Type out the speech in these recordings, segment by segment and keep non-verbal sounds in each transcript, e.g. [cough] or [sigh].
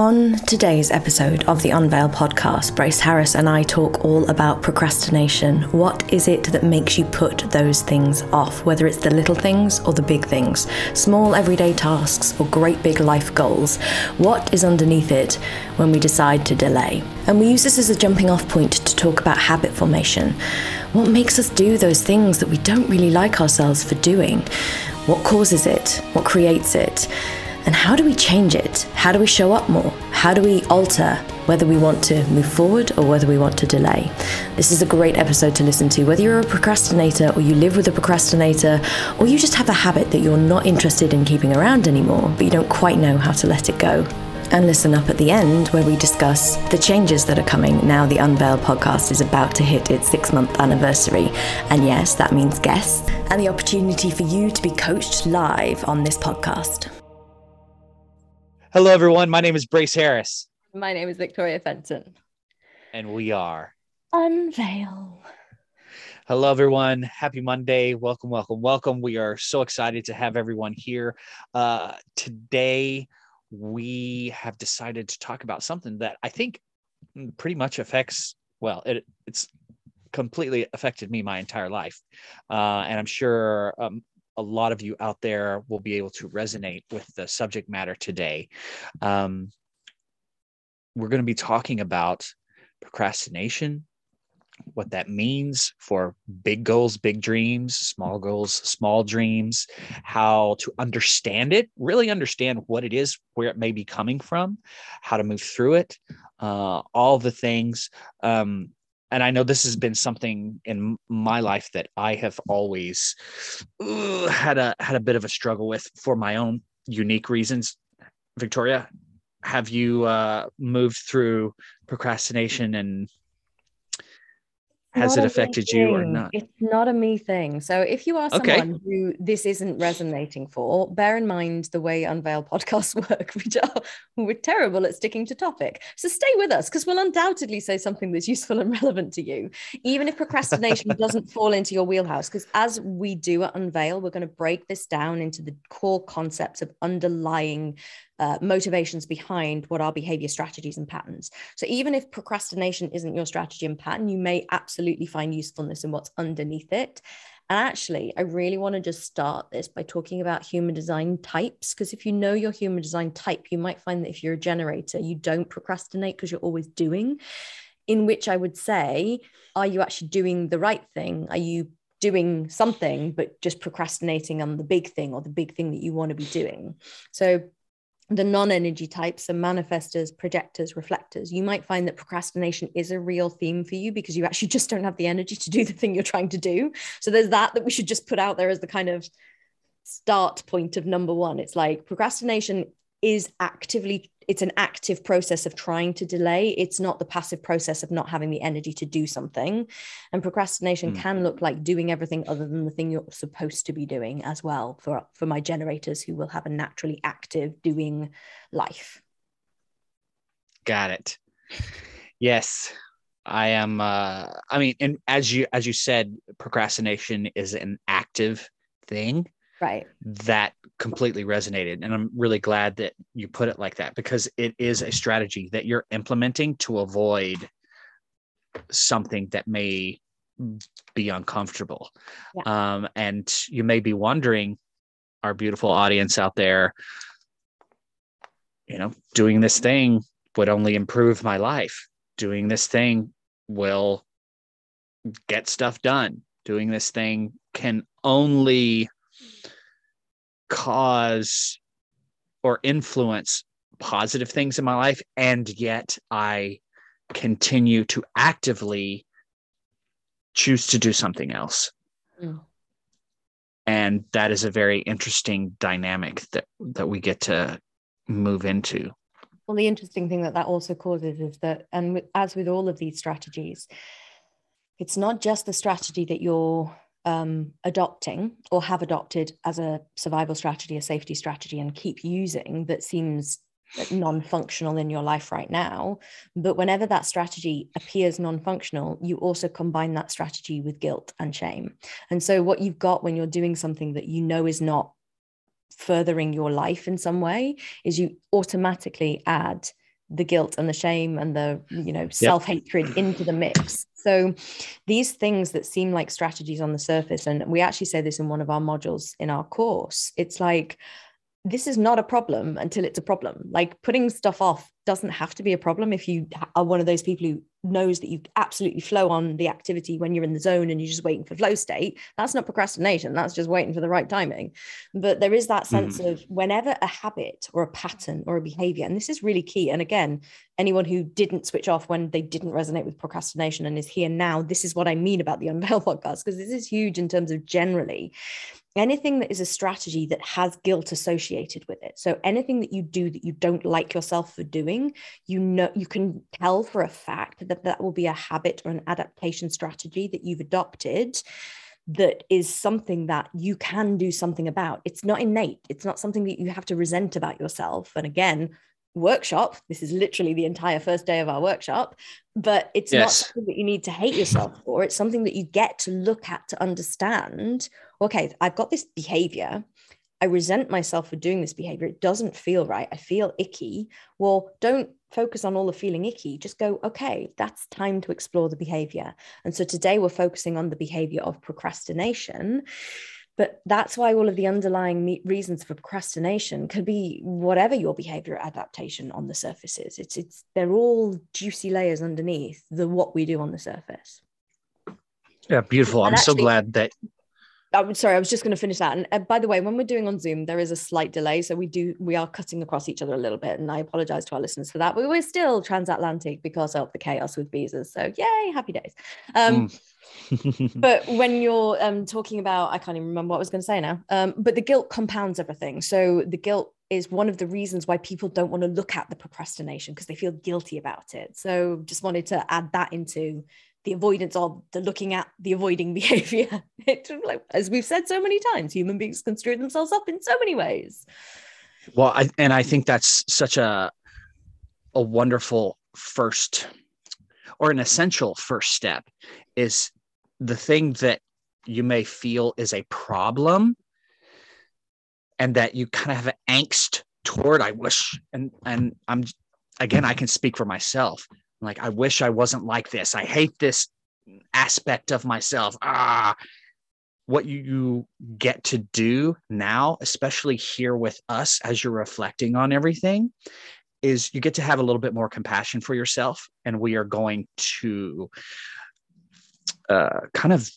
On today's episode of the Unveil podcast, Brace Harris and I talk all about procrastination. What is it that makes you put those things off, whether it's the little things or the big things, small everyday tasks or great big life goals? What is underneath it when we decide to delay? And we use this as a jumping off point to talk about habit formation. What makes us do those things that we don't really like ourselves for doing? What causes it? What creates it? And how do we change it? How do we show up more? How do we alter whether we want to move forward or whether we want to delay? This is a great episode to listen to, whether you're a procrastinator or you live with a procrastinator or you just have a habit that you're not interested in keeping around anymore, but you don't quite know how to let it go. And listen up at the end where we discuss the changes that are coming now the Unveil podcast is about to hit its six month anniversary. And yes, that means guests and the opportunity for you to be coached live on this podcast. Hello, everyone. My name is Brace Harris. My name is Victoria Fenton. And we are Unveil. Hello, everyone. Happy Monday. Welcome, welcome, welcome. We are so excited to have everyone here. Uh, today, we have decided to talk about something that I think pretty much affects, well, it, it's completely affected me my entire life. Uh, and I'm sure um, a lot of you out there will be able to resonate with the subject matter today. Um, we're going to be talking about procrastination, what that means for big goals, big dreams, small goals, small dreams, how to understand it, really understand what it is, where it may be coming from, how to move through it, uh, all the things. Um, and I know this has been something in my life that I have always had a had a bit of a struggle with for my own unique reasons. Victoria, have you uh, moved through procrastination and has it affected you or not? It's not a me thing. So if you are someone okay. who this isn't resonating for, bear in mind the way Unveil podcasts [laughs] work, which are we're terrible at sticking to topic. So stay with us because we'll undoubtedly say something that's useful and [laughs] relevant to you, even if procrastination doesn't fall into your wheelhouse. Because as we do at Unveil, we're going to break this down into the core concepts of underlying uh, motivations behind what are behavior strategies and patterns. So even if procrastination isn't your strategy and pattern, you may absolutely find usefulness in what's underneath it. And actually, I really want to just start this by talking about human design types. Because if you know your human design type, you might find that if you're a generator, you don't procrastinate because you're always doing. In which I would say, are you actually doing the right thing? Are you doing something, but just procrastinating on the big thing or the big thing that you want to be doing? So the non-energy types are manifestors projectors reflectors. You might find that procrastination is a real theme for you because you actually [laughs] just don't have the energy to do the thing you're trying to do. So there's that that we should just put out there as the kind of start point of number one. It's like procrastination is actively it's an active process of trying to delay. It's not the passive process of not having the energy to do something. And procrastination mm. can look like doing everything other than the thing you're supposed to be doing as well for for my generators who will have a naturally active doing life. Got it. Yes i am uh i mean and as you as you said procrastination is an active thing right. that completely resonated and i'm really glad that you put it like that because it is a strategy that you're implementing to avoid something that may be uncomfortable. Yeah. um, and you may be wondering our beautiful audience out there you know doing this thing would only improve my life. Doing this thing will get stuff done. Doing this thing can only cause or influence positive things in my life and yet i continue to actively choose to do something else mm. and that is a very interesting dynamic that that we get to move into well the interesting thing that that also causes is that and as with all of these strategies it's not just the strategy that you're um, adopting or have adopted as a survival strategy, a safety strategy, and keep using that seems non functional in your life right now. But whenever that strategy appears non functional, you also combine that strategy with guilt and shame. And so, what you've got when you're doing something that you know is not furthering your life in some way is you automatically add the guilt and the shame and the you know self-hatred yep. into the mix so these things that seem like strategies on the surface and we actually say this in one of our modules in our course it's like this is not a problem until it's a problem. Like putting stuff off doesn't have to be a problem if you are one of those people who knows that you absolutely flow on the activity when you're in the zone and you're just waiting for flow state. That's not procrastination. That's just waiting for the right timing. But there is that sense mm. of whenever a habit or a pattern or a behavior, and this is really key. And again, anyone who didn't switch off when they didn't resonate with procrastination and is here now, this is what I mean about the Unveil [laughs] podcast, because this is huge in terms of generally anything that is a strategy that has guilt associated with it so anything that you do that you don't like yourself for doing you know you can tell for a fact that that will be a habit or an adaptation strategy that you've adopted that is something that you can do something about it's not innate it's not something that you have to resent about yourself and again workshop. This is literally the entire first day of our workshop, but it's yes. not something that you need to hate yourself for. It's something that you get to look at to understand. Okay, I've got this behavior. I resent myself for doing this behavior. It doesn't feel right. I feel icky. Well, don't focus on all the feeling icky. Just go, okay, that's time to explore the behavior. And so today we're focusing on the behavior of procrastination but that's why all of the underlying reasons for procrastination could be whatever your behavior adaptation on the surface is. It's it's they're all juicy layers underneath the what we do on the surface. Yeah, beautiful. And I'm actually, so glad that I'm sorry, I was just going to finish that. And uh, by the way, when we're doing on Zoom, there is a slight delay, so we do we are cutting across each other a little bit, and I apologize to our listeners for that. But we're still transatlantic because of the chaos with visas. So yay, happy days. Um, mm [laughs] but when you're um, talking about, I can't even remember what I was going to say now. Um, but the guilt compounds everything. So the guilt is one of the reasons why people don't want to look at the procrastination because they feel guilty about it. So just wanted to add that into the avoidance of the looking at the avoiding [laughs] behavior. like, as we've said so many times, human beings can screw themselves up in so many ways. Well, I, and I think that's such a a wonderful first or an essential first step is the thing that you may feel is a problem and that you kind of have an angst toward i wish and and i'm again i can speak for myself like i wish i wasn't like this i hate this aspect of myself ah what you get to do now especially here with us as you're reflecting on everything is you get to have a little bit more compassion for yourself and we are going to uh, kind of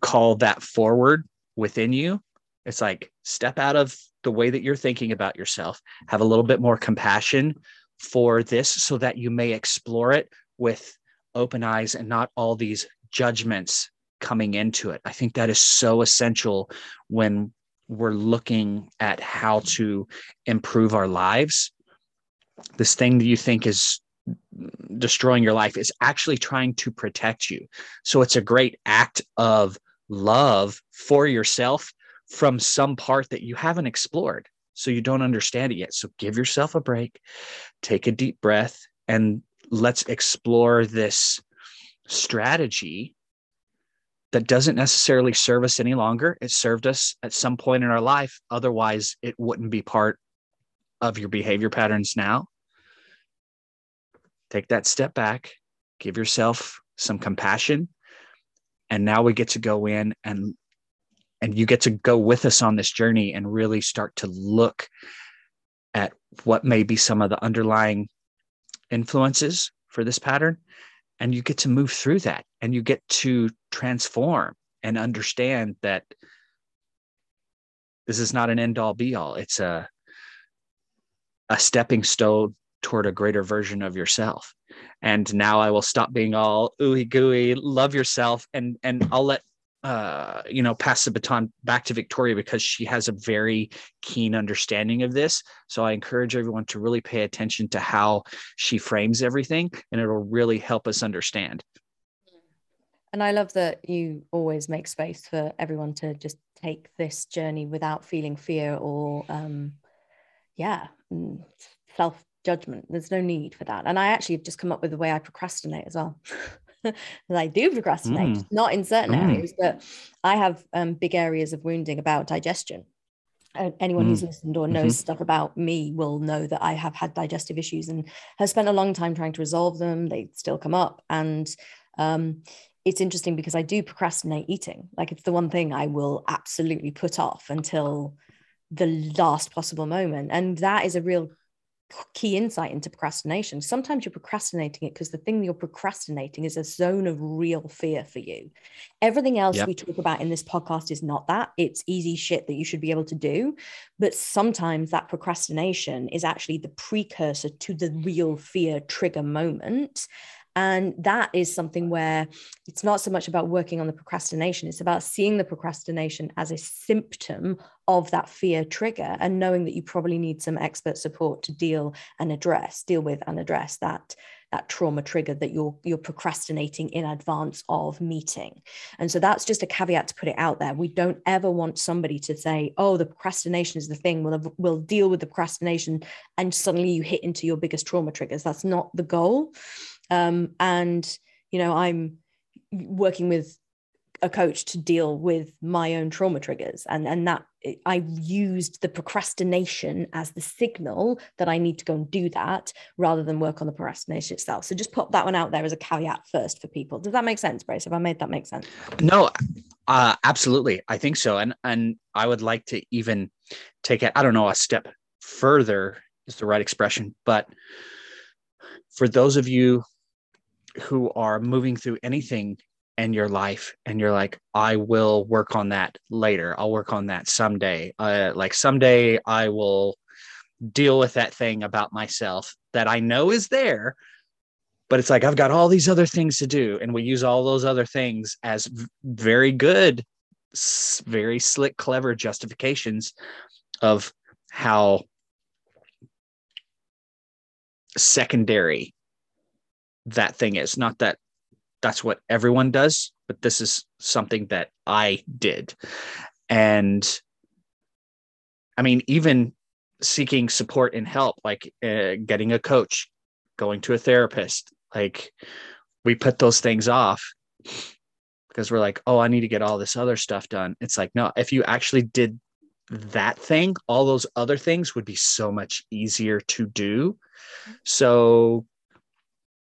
call that forward within you. It's like step out of the way that you're thinking about yourself, have a little bit more compassion for this so that you may explore it with open eyes and not all these judgments coming into it. I think that is so essential when we're looking at how to improve our lives. This thing that you think is destroying your life is actually trying to protect you. So it's a great act of love for yourself from some part that you haven't explored. So you don't understand it yet. So give yourself a break, take a deep breath, and let's explore this strategy that doesn't necessarily serve us any longer. It served us at some point in our life. Otherwise, it wouldn't be part of your behavior patterns now take that step back, give yourself some compassion. And now we get to go in and and you get to go with us on this journey and really start to look at what may be some of the underlying influences for this pattern and you get to move through that and you get to transform and understand that this is not an end all be all it's a a stepping stone toward a greater version of yourself. And now I will stop being all ooey gooey, love yourself, and and I'll let uh, you know pass the baton back to Victoria because she has a very keen understanding of this. So I encourage everyone to really pay attention to how she frames everything, and it'll really help us understand. And I love that you always make space for everyone to just take this journey without feeling fear or, um, yeah, mm, self judgment. There's no need for that. And I actually have just come up with the way I procrastinate as well. [laughs] [laughs] I do procrastinate, mm. not in certain mm. areas, but I have um, big areas of wounding about digestion. anyone mm. who's listened or knows mm-hmm. stuff about me will know that I have had digestive issues and have spent a long time trying to resolve them. They still come up. And um, it's interesting because I do procrastinate eating. Like it's the one thing I will absolutely put off until the last possible moment. And that is a real key insight into procrastination. Sometimes you're procrastinating it because the thing you're procrastinating is a zone of real fear for you. Everything else yep. we talk about in this podcast is not that. It's easy shit that you should be able to do. But sometimes that procrastination is actually the precursor to the real fear trigger moment. And that is something where it's not so much about working on the procrastination, it's about seeing the procrastination as a symptom of that fear trigger and knowing that you probably need some expert support to deal and address, deal with and address that that trauma trigger that you're you're procrastinating in advance of meeting. And so that's just a caveat to put it out there. We don't ever want somebody to say oh the procrastination is the thing. We'll, we'll deal with the procrastination and suddenly you hit into your biggest trauma triggers. That's not the goal um, and you know i'm working with a coach to deal with my own trauma triggers. And and that i used the procrastination as the signal that i need to go and do that rather than work on the procrastination itself. So just put that one out there as a caveat first for people. Does that make sense brace have i made that make sense? No uh, absolutely. I think so. And and i would like to even take it i don't know a step further is the right expression but for those of you who are moving through anything in your life and you're like i will work on that later. I'll work on that someday. Uh, like someday i will deal with that thing about myself that i know is there but it's like i've got all these other things to do and we use all those other things as very good very slick clever justifications of how secondary that thing is. Not that that's what everyone does, but this is something that I did. And I mean, even seeking support and help, like uh, getting a coach, going to a therapist, like we put those things off because we're like, oh, I need to get all this other stuff done. It's like, no, if you actually did that thing, all those other things would be so much easier to do. So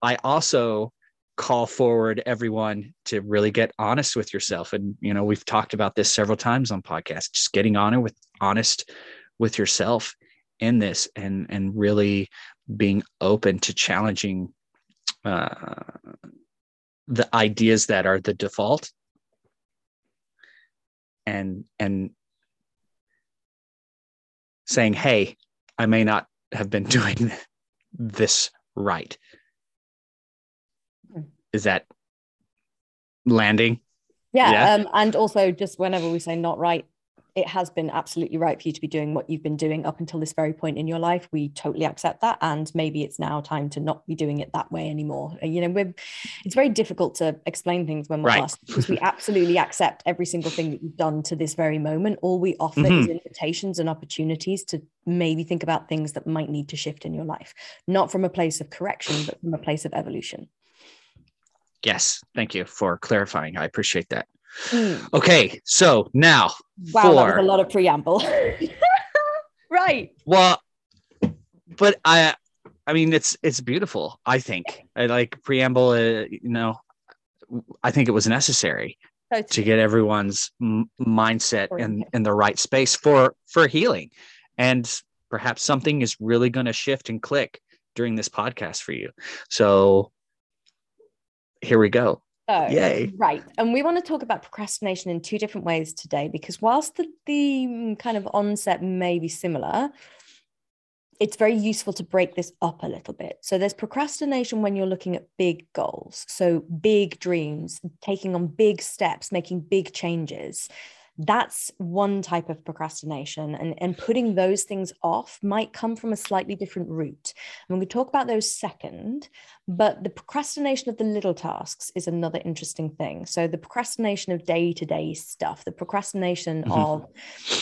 I also call forward everyone to really get honest with yourself. And, you know, we've talked about this several times on podcasts, just getting on with honest with yourself in this and, and really being open to challenging uh, the ideas that are the default and, and saying, Hey, I may not have been [laughs] doing this right is that landing? Yeah, yeah. Um, and also just whenever we say not right, it has been absolutely right for you to be doing what you've been doing up until this very point in your life. We totally accept that, and maybe it's now time to not be doing it that way anymore. You know, we're it's very difficult to explain things when we're right. asked because we absolutely accept every single thing that you've done to this very moment. All we offer mm-hmm. is invitations and opportunities to maybe think about things that might need to shift in your life, not from a place of correction, but from a place of evolution. Yes, thank you for clarifying. I appreciate that. Mm. Okay, so now wow, for, that was a lot of preamble. [laughs] right. Well, but I, I mean, it's it's beautiful. I think I like preamble. Uh, you know, I think it was necessary totally. to get everyone's m- mindset in in the right space for for healing, and perhaps something is really going to shift and click during this podcast for you. So here we go. So, Yay. Right. And we want to talk about procrastination in two different ways today because whilst the, the kind of onset may be similar, it's very useful to break this up a little bit. So there's procrastination when you're looking at big goals. So big dreams, taking on big steps, making big changes that's one type of procrastination and, and putting those things off might come from a slightly different route and we talk about those second but the procrastination of the little tasks is another interesting thing so the procrastination of day-to-day stuff the procrastination mm-hmm. of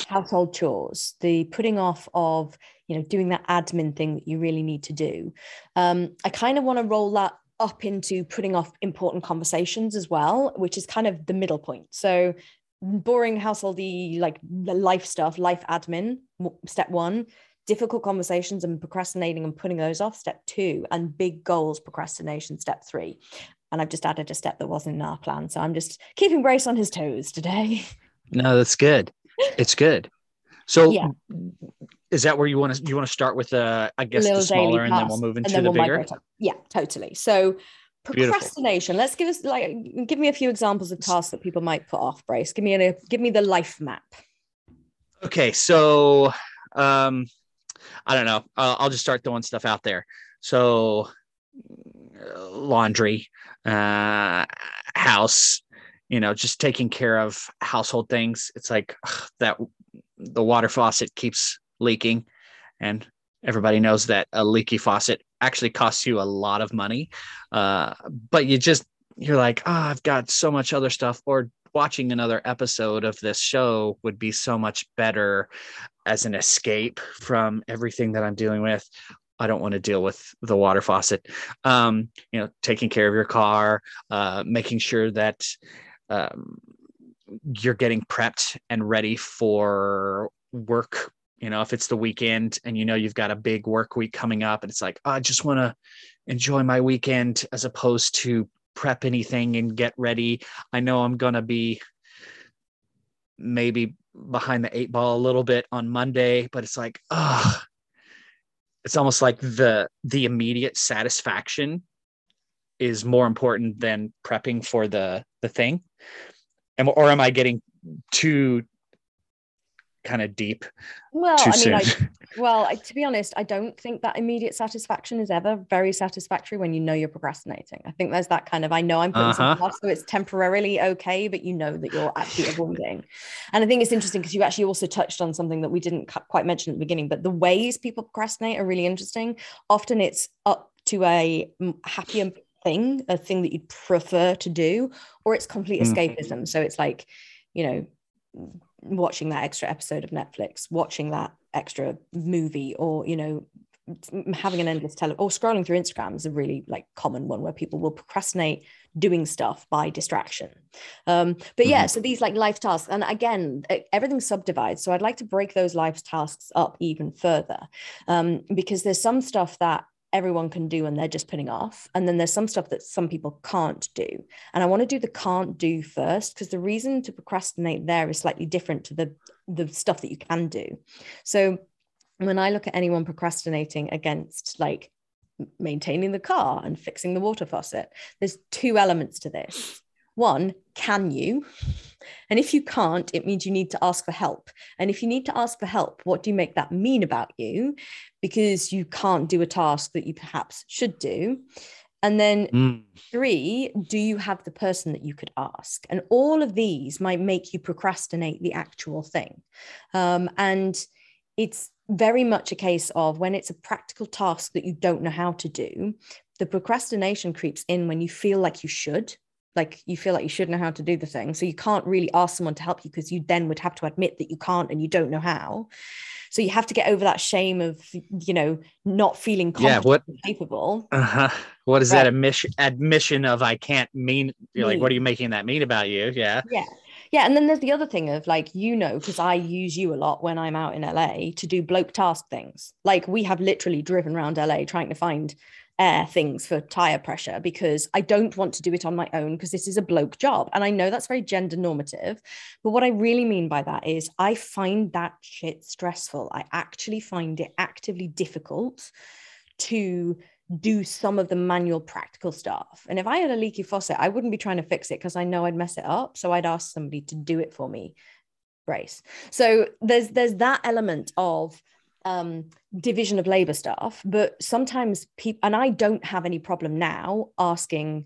household chores the putting off of you know doing that admin thing that you really need to do um, i kind of want to roll that up into putting off important conversations as well, which is kind of the middle point. So boring householdy like life stuff, life admin, step one, difficult conversations and procrastinating and putting those off, step two, and big goals, procrastination, step three. And I've just added a step that wasn't in our plan. So I'm just keeping Brace on his toes today. No, that's good. It's good. So yeah. is that where you want to you want to start with uh I guess the smaller and then we'll move into the we'll bigger? Yeah, totally. So procrastination. Beautiful. let's give us like give me a few examples of tasks that people might put off brace give me a give me the life map. Okay so um i don't know. I'll, I'll just start throwing stuff out there. So laundry uh house you know just taking care of household things. It's like ugh, that the water faucet keeps leaking and everybody knows that a leaky faucet actually costs you a lot of money uh, but you just you're like oh i've got so much other stuff or watching another episode of this show would be so much better as an escape from everything that i'm dealing with. I don't want to deal with the water faucet. Um, you know taking care of your car uh, making sure that um, you're getting prepped and ready for work you know if it's the weekend and you know you've got a big work week coming up and it's like oh, i just want to enjoy my weekend as opposed to prep anything and get ready. I know i'm going to be maybe behind the eight ball a little bit on monday but it's like oh it's almost like the the immediate satisfaction is more important than prepping for the the thing. And or am i getting too kind of deep well i mean I, [laughs] well I, to be honest i don't think that immediate satisfaction is ever very satisfactory when you know you're procrastinating. I think there's that kind of i know i'm putting uh-huh. something off so it's temporarily okay but you know that you're actually avoiding. And i think it's interesting because you actually also touched on something that we didn't quite mention at the beginning but the ways people procrastinate are really interesting. Often it's up to a happier thing a thing that you'd prefer to do or it's complete mm. escapism. So it's like you know watching that extra episode of Netflix, watching that extra movie, or you know, having an endless tele or scrolling through Instagram is a really like common one where people will procrastinate doing stuff by distraction. Um, but yeah, mm-hmm. so these like life tasks, and again, everything subdivides. So I'd like to break those life tasks up even further um, because there's some stuff that everyone can do and they're just putting off. And then there's some stuff that some people can't do. And I want to do the can't do first because the reason to procrastinate there is slightly different to the the stuff that you can do. So when I look at anyone procrastinating against like maintaining the car and fixing the water faucet, there's two elements to this. One, can you? And if you can't, it means you need to ask for help. And if you need to ask for help, what do you make that mean about you? Because you can't do a task that you perhaps should do. And then mm. three, do you have the person that you could ask? And all of these might make you procrastinate the actual thing. Um, and it's very much a case of when it's a practical task that you don't know how to do, the procrastination creeps in when you feel like you should like you feel like you should know how to do the thing. So you can't really ask someone to help you because you then would have to admit that you can't and you don't know how. So you have to get over that shame of you know not feeling yeah what capable. Uh-huh. What is right. that admission admission of i can't mean you're like what are you making that mean about you? Yeah. Yeah. Yeah and then there's the other thing of like you know because i use you a lot when i'm out in la to do bloke task things. Like we have literally driven around la trying to find air things for tire pressure because I don't want to do it on my own because this is a bloke job. And I know that's very gender normative. But what I really mean by that is I find that shit stressful. I actually find it actively difficult to do some of the manual practical stuff. And if I had a leaky faucet, I wouldn't be trying to fix it because I know I'd mess it up. So I'd ask somebody to do it for me. Brace. So there's there's that element of um, division of labor stuff, but sometimes people, and I don't have any problem now asking,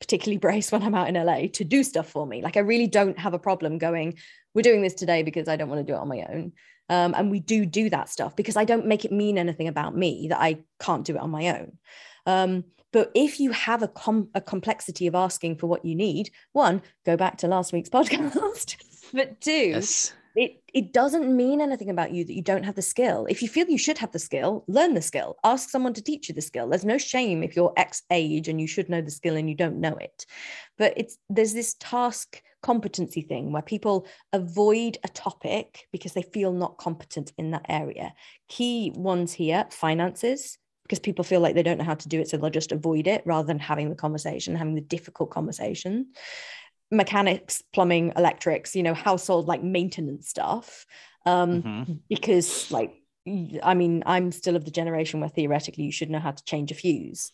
particularly [laughs] Brace when I'm out in LA, to do stuff for me. Like I really don't have a problem going, we're doing this today because I don't want to do it on my own. Um, and we do do that stuff because I don't make it mean anything about me that I can't do it on my own. Um, but if you have a, com- a complexity of asking for what you need, one, go back to last week's [laughs] podcast. but two, yes it, it doesn't mean anything about you that you don't have the skill. If you feel you should have the skill, learn the skill. Ask someone to teach you the skill. There's no shame if you're X age and you should know the skill and you don't know it. But it's there's this task competency thing where people avoid a topic because they feel not competent in that area. Key ones here, finances, because people feel like they don't know how to do it. So they'll just avoid it rather than having the conversation, having the difficult conversation mechanics, plumbing, electrics, you know, household like maintenance stuff. Um, mm-hmm. Because, like, I mean, I'm still of the generation where theoretically you should know how to change a fuse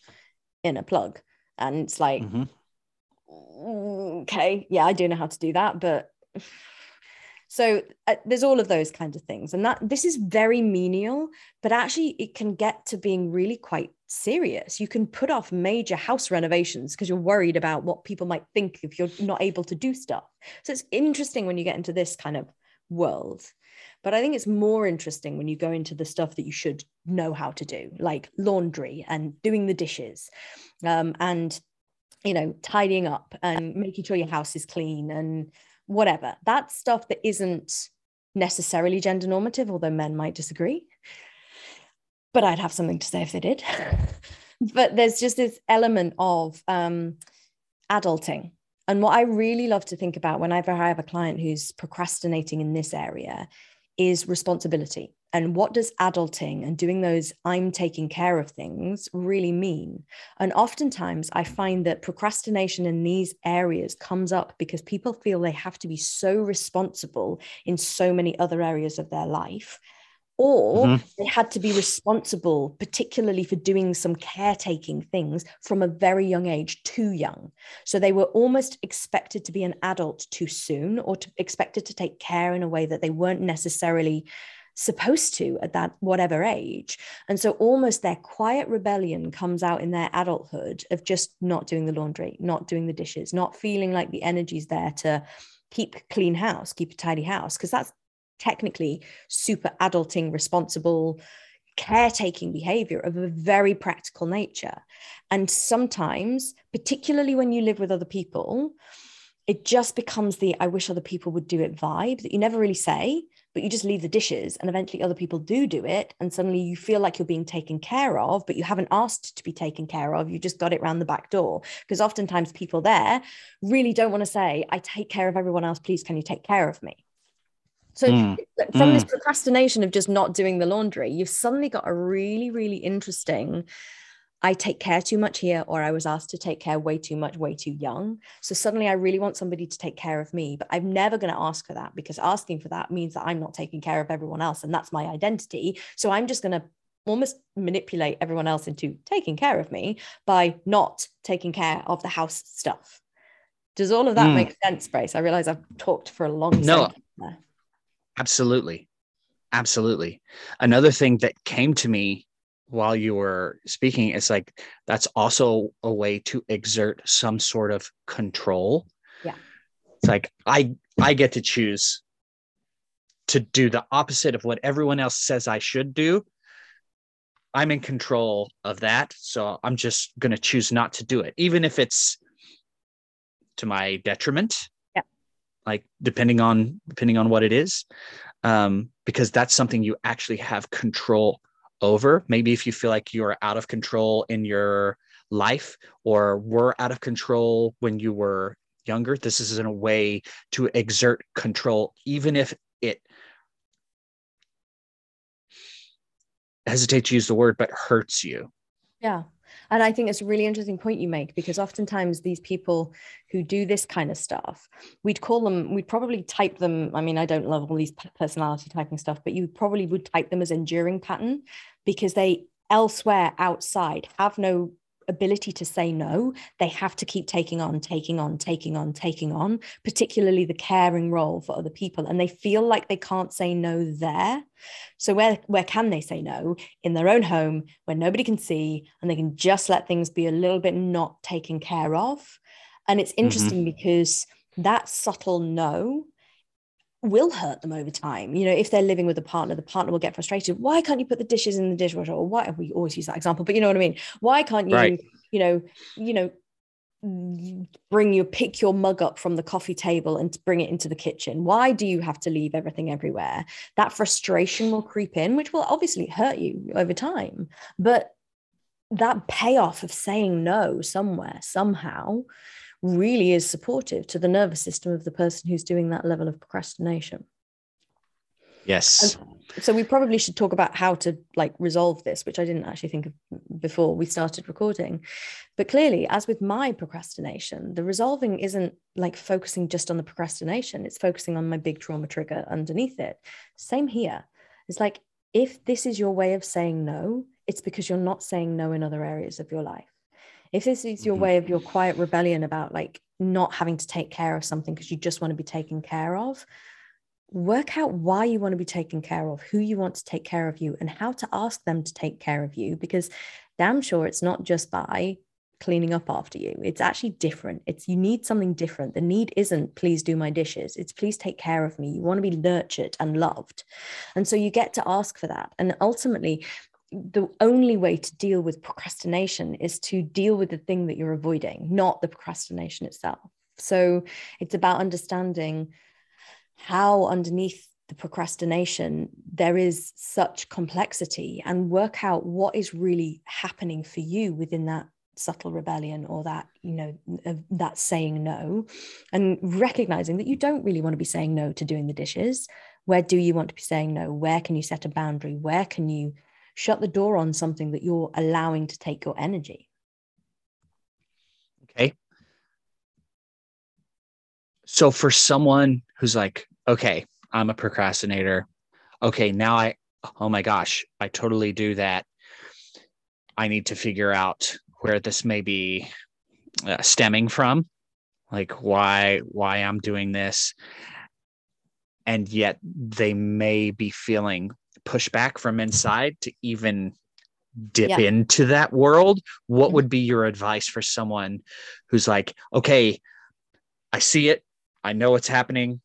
in a plug. And it's like, mm-hmm. okay, yeah, I do know how to do that. But so uh, there's all of those kinds of things. And that this is very menial, but actually it can get to being really quite serious. You can put off major house renovations because you're worried about what people might think if you're not able to do stuff. So it's interesting when you get into this kind of world. But I think it's more interesting when you go into the stuff that you should know how to do, like laundry and doing the dishes um, and, you know, tidying up and making sure your house is clean and whatever. That's stuff that isn't necessarily gender normative, although men might disagree but I'd have something to say if they did. [laughs] but there's just this element of um, adulting. And what I really love to think about whenever I have a client who's procrastinating in this area is responsibility. And what does adulting and doing those I'm taking care of things really mean? And oftentimes I find that procrastination in these areas comes up because people feel they have to be so responsible in so many other areas of their life or mm-hmm. they had to be responsible, particularly for doing some caretaking things from a very young age, too young. So they were almost expected to be an adult too soon or to, expected to take care in a way that they weren't necessarily supposed to at that whatever age. And so almost their quiet rebellion comes out in their adulthood of just not doing the laundry, not doing the dishes, not feeling like the energy's there to keep clean house, keep a tidy house, because that's technically super adulting, responsible, caretaking behavior of a very practical nature. And sometimes, particularly when you live with other people, it just becomes the I wish other people would do it vibe that you never really say, but you just leave the dishes and eventually other people do do it. And suddenly you feel like you're being taken care of, but you haven't asked to be taken care of. You just got it round the back door. Because oftentimes people there really don't want to say, I take care of everyone else. Please, can you take care of me? So mm. from mm. this procrastination of just not doing the laundry, you've suddenly got a really, really interesting. I take care too much here, or I was asked to take care way too much, way too young. So suddenly I really want somebody to take care of me, but I'm never going to ask for that because asking for that means that I'm not taking care of everyone else. And that's my identity. So I'm just going to almost manipulate everyone else into taking care of me by not taking care of the house stuff. Does all of that mm. make sense, Brace? I realize I've talked for a long time. no. Absolutely. Absolutely. Another thing that came to me while you were speaking it's like that's also a way to exert some sort of control. Yeah. It's like I I get to choose to do the opposite of what everyone else says I should do. I'm in control of that. So I'm just going to choose not to do it, even if it's to my detriment Yeah. like depending on depending on what it is um, because that's something you actually have control over maybe if you feel like you're out of control in your life or were out of control when you were younger this is in a way to exert control even if it hesitate to use the word but hurts you. Yeah and I think it's a really interesting point you make because oftentimes these people who do this kind of stuff, we'd call them, we'd probably type them. I mean, I don't love all these personality typing stuff, but you probably would type them as enduring pattern because they elsewhere outside have no ability to say no, they have to keep taking on, taking on, taking on, taking on, particularly the caring role for other people. And they feel like they can't say no there. So where where can they say no? In their own home where nobody can see and they can just let things be a little bit not taken care of. And it's mm-hmm. interesting mm-hmm. because that subtle no will hurt them over time. You know, if they're living with a partner, the partner will get frustrated. Why can't you put the dishes in the dishwasher? Or why we always use that example, but you know what I mean? Why can't you, right. you know, you know, bring your pick your mug up from the coffee table and bring it into the kitchen why do you have to leave everything everywhere that frustration will creep in which will obviously hurt you over time but that payoff of saying no somewhere somehow really is supportive to the nervous system of the person who's doing that level of procrastination Yes. And so we probably should talk about how to like resolve this, which I didn't actually think of before we started recording. But clearly, as with my procrastination, the resolving isn't like focusing just on the procrastination, it's focusing on my big trauma trigger underneath it. Same here. It's like if this is your way of saying no, it's because you're not saying no in other areas of your life. If this is your mm-hmm. way of your quiet rebellion about like not having to take care of something because you just want to be taken care of, work out why you want to be taken care of, who you want to take care of you, and how to ask them to take care of you. Because damn sure it's not just by cleaning up after you. It's actually different. It's you need something different. The need isn't please do my dishes. It's please take care of me. You want to be nurtured and loved. And so you get to ask for that. And ultimately, the only way to deal with procrastination is to deal with the thing that you're avoiding, not the procrastination itself. So it's about understanding how underneath the procrastination there is such complexity and work out what is really happening for you within that subtle rebellion or that you know that saying no and recognizing that you don't really want to be saying no to doing the dishes. Where do you want to be saying no? Where can you set a boundary? Where can you shut the door on something that you're allowing to take your energy okay so for someone who's like okay, I'm a procrastinator. Okay, now I, oh my gosh, I totally do that. I need to figure out where this may be uh, stemming from, like why why I'm doing this, and yet they may be feeling pushback from inside to even dip yeah. into that world. What would be your advice for someone who's like, okay, I see it, I know what's happening,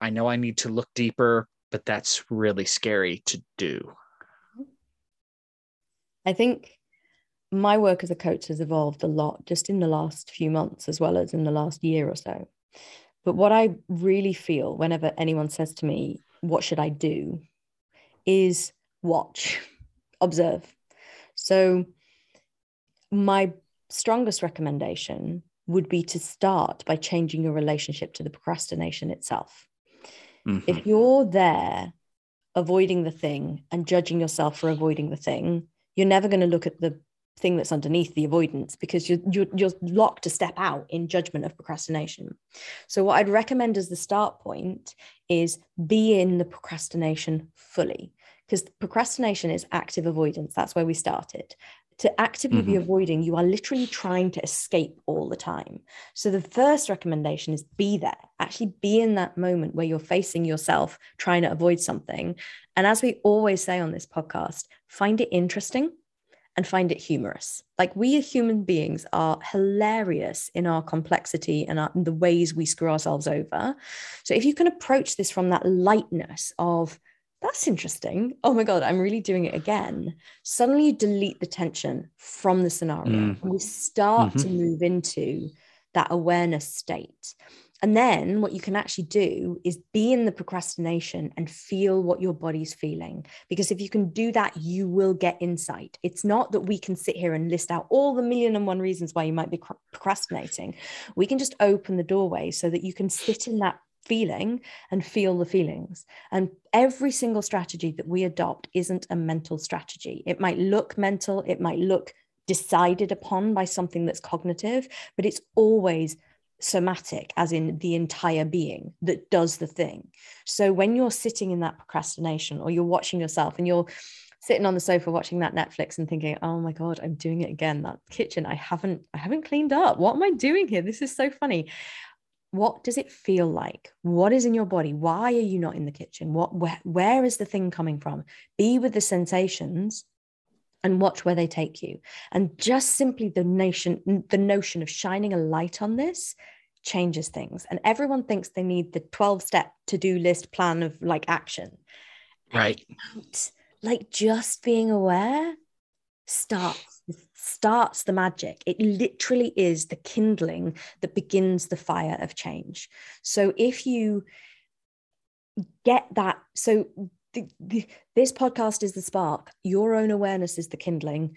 I know I need to look deeper, but that's really scary to do. I think my work as a coach has evolved a lot just in the last few months as well as in the last year or so. But what I really feel whenever anyone says to me, What should I do? is watch, [laughs] observe. So, my strongest recommendation would be to start by changing your relationship to the procrastination itself. Mm-hmm. If you're there avoiding the thing and judging yourself for avoiding the thing, you're never going to look at the thing that's underneath the avoidance because you're, you're, you're locked to step out in judgment of procrastination. So, what I'd recommend as the start point is be in the procrastination fully because procrastination is active avoidance. That's where we started to actively mm-hmm. be avoiding, you are literally trying to escape all the time. So the first recommendation is be there, actually be in that moment where you're facing yourself trying to avoid something. And as we always say on this podcast, find it interesting and find it humorous. Like we human beings are hilarious in our complexity and our, the ways we screw ourselves over. So if you can approach this from that lightness of, that's interesting. Oh my God, I'm really doing it again. Suddenly you delete the tension from the scenario mm. and we start mm-hmm. to move into that awareness state. And then what you can actually do is be in the procrastination and feel what your body's feeling. Because if you can do that, you will get insight. It's not that we can sit here and list out all the million and one reasons why you might be procrastinating. We can just open the doorway so that you can sit in that feeling and feel the feelings. And every single strategy that we adopt isn't a mental strategy. It might look mental, it might look decided upon by something that's cognitive, but it's always somatic, as in the entire being that does the thing. So when you're sitting in that procrastination or you're watching yourself and you're sitting on the sofa watching that Netflix and thinking, "Oh my god, I'm doing it again. That kitchen, I haven't I haven't cleaned up. What am I doing here? This is so funny." what does it feel like what is in your body why are you not in the kitchen what where, where is the thing coming from be with the sensations and watch where they take you. And just simply the nation the notion of shining a light on this changes things. And everyone thinks they need the 12 step to-do list plan of like action. Right. like just being aware starts starts the magic. It literally is the kindling that begins the fire of change. So if you get that, so the, the, this podcast is the spark, your own awareness is the kindling.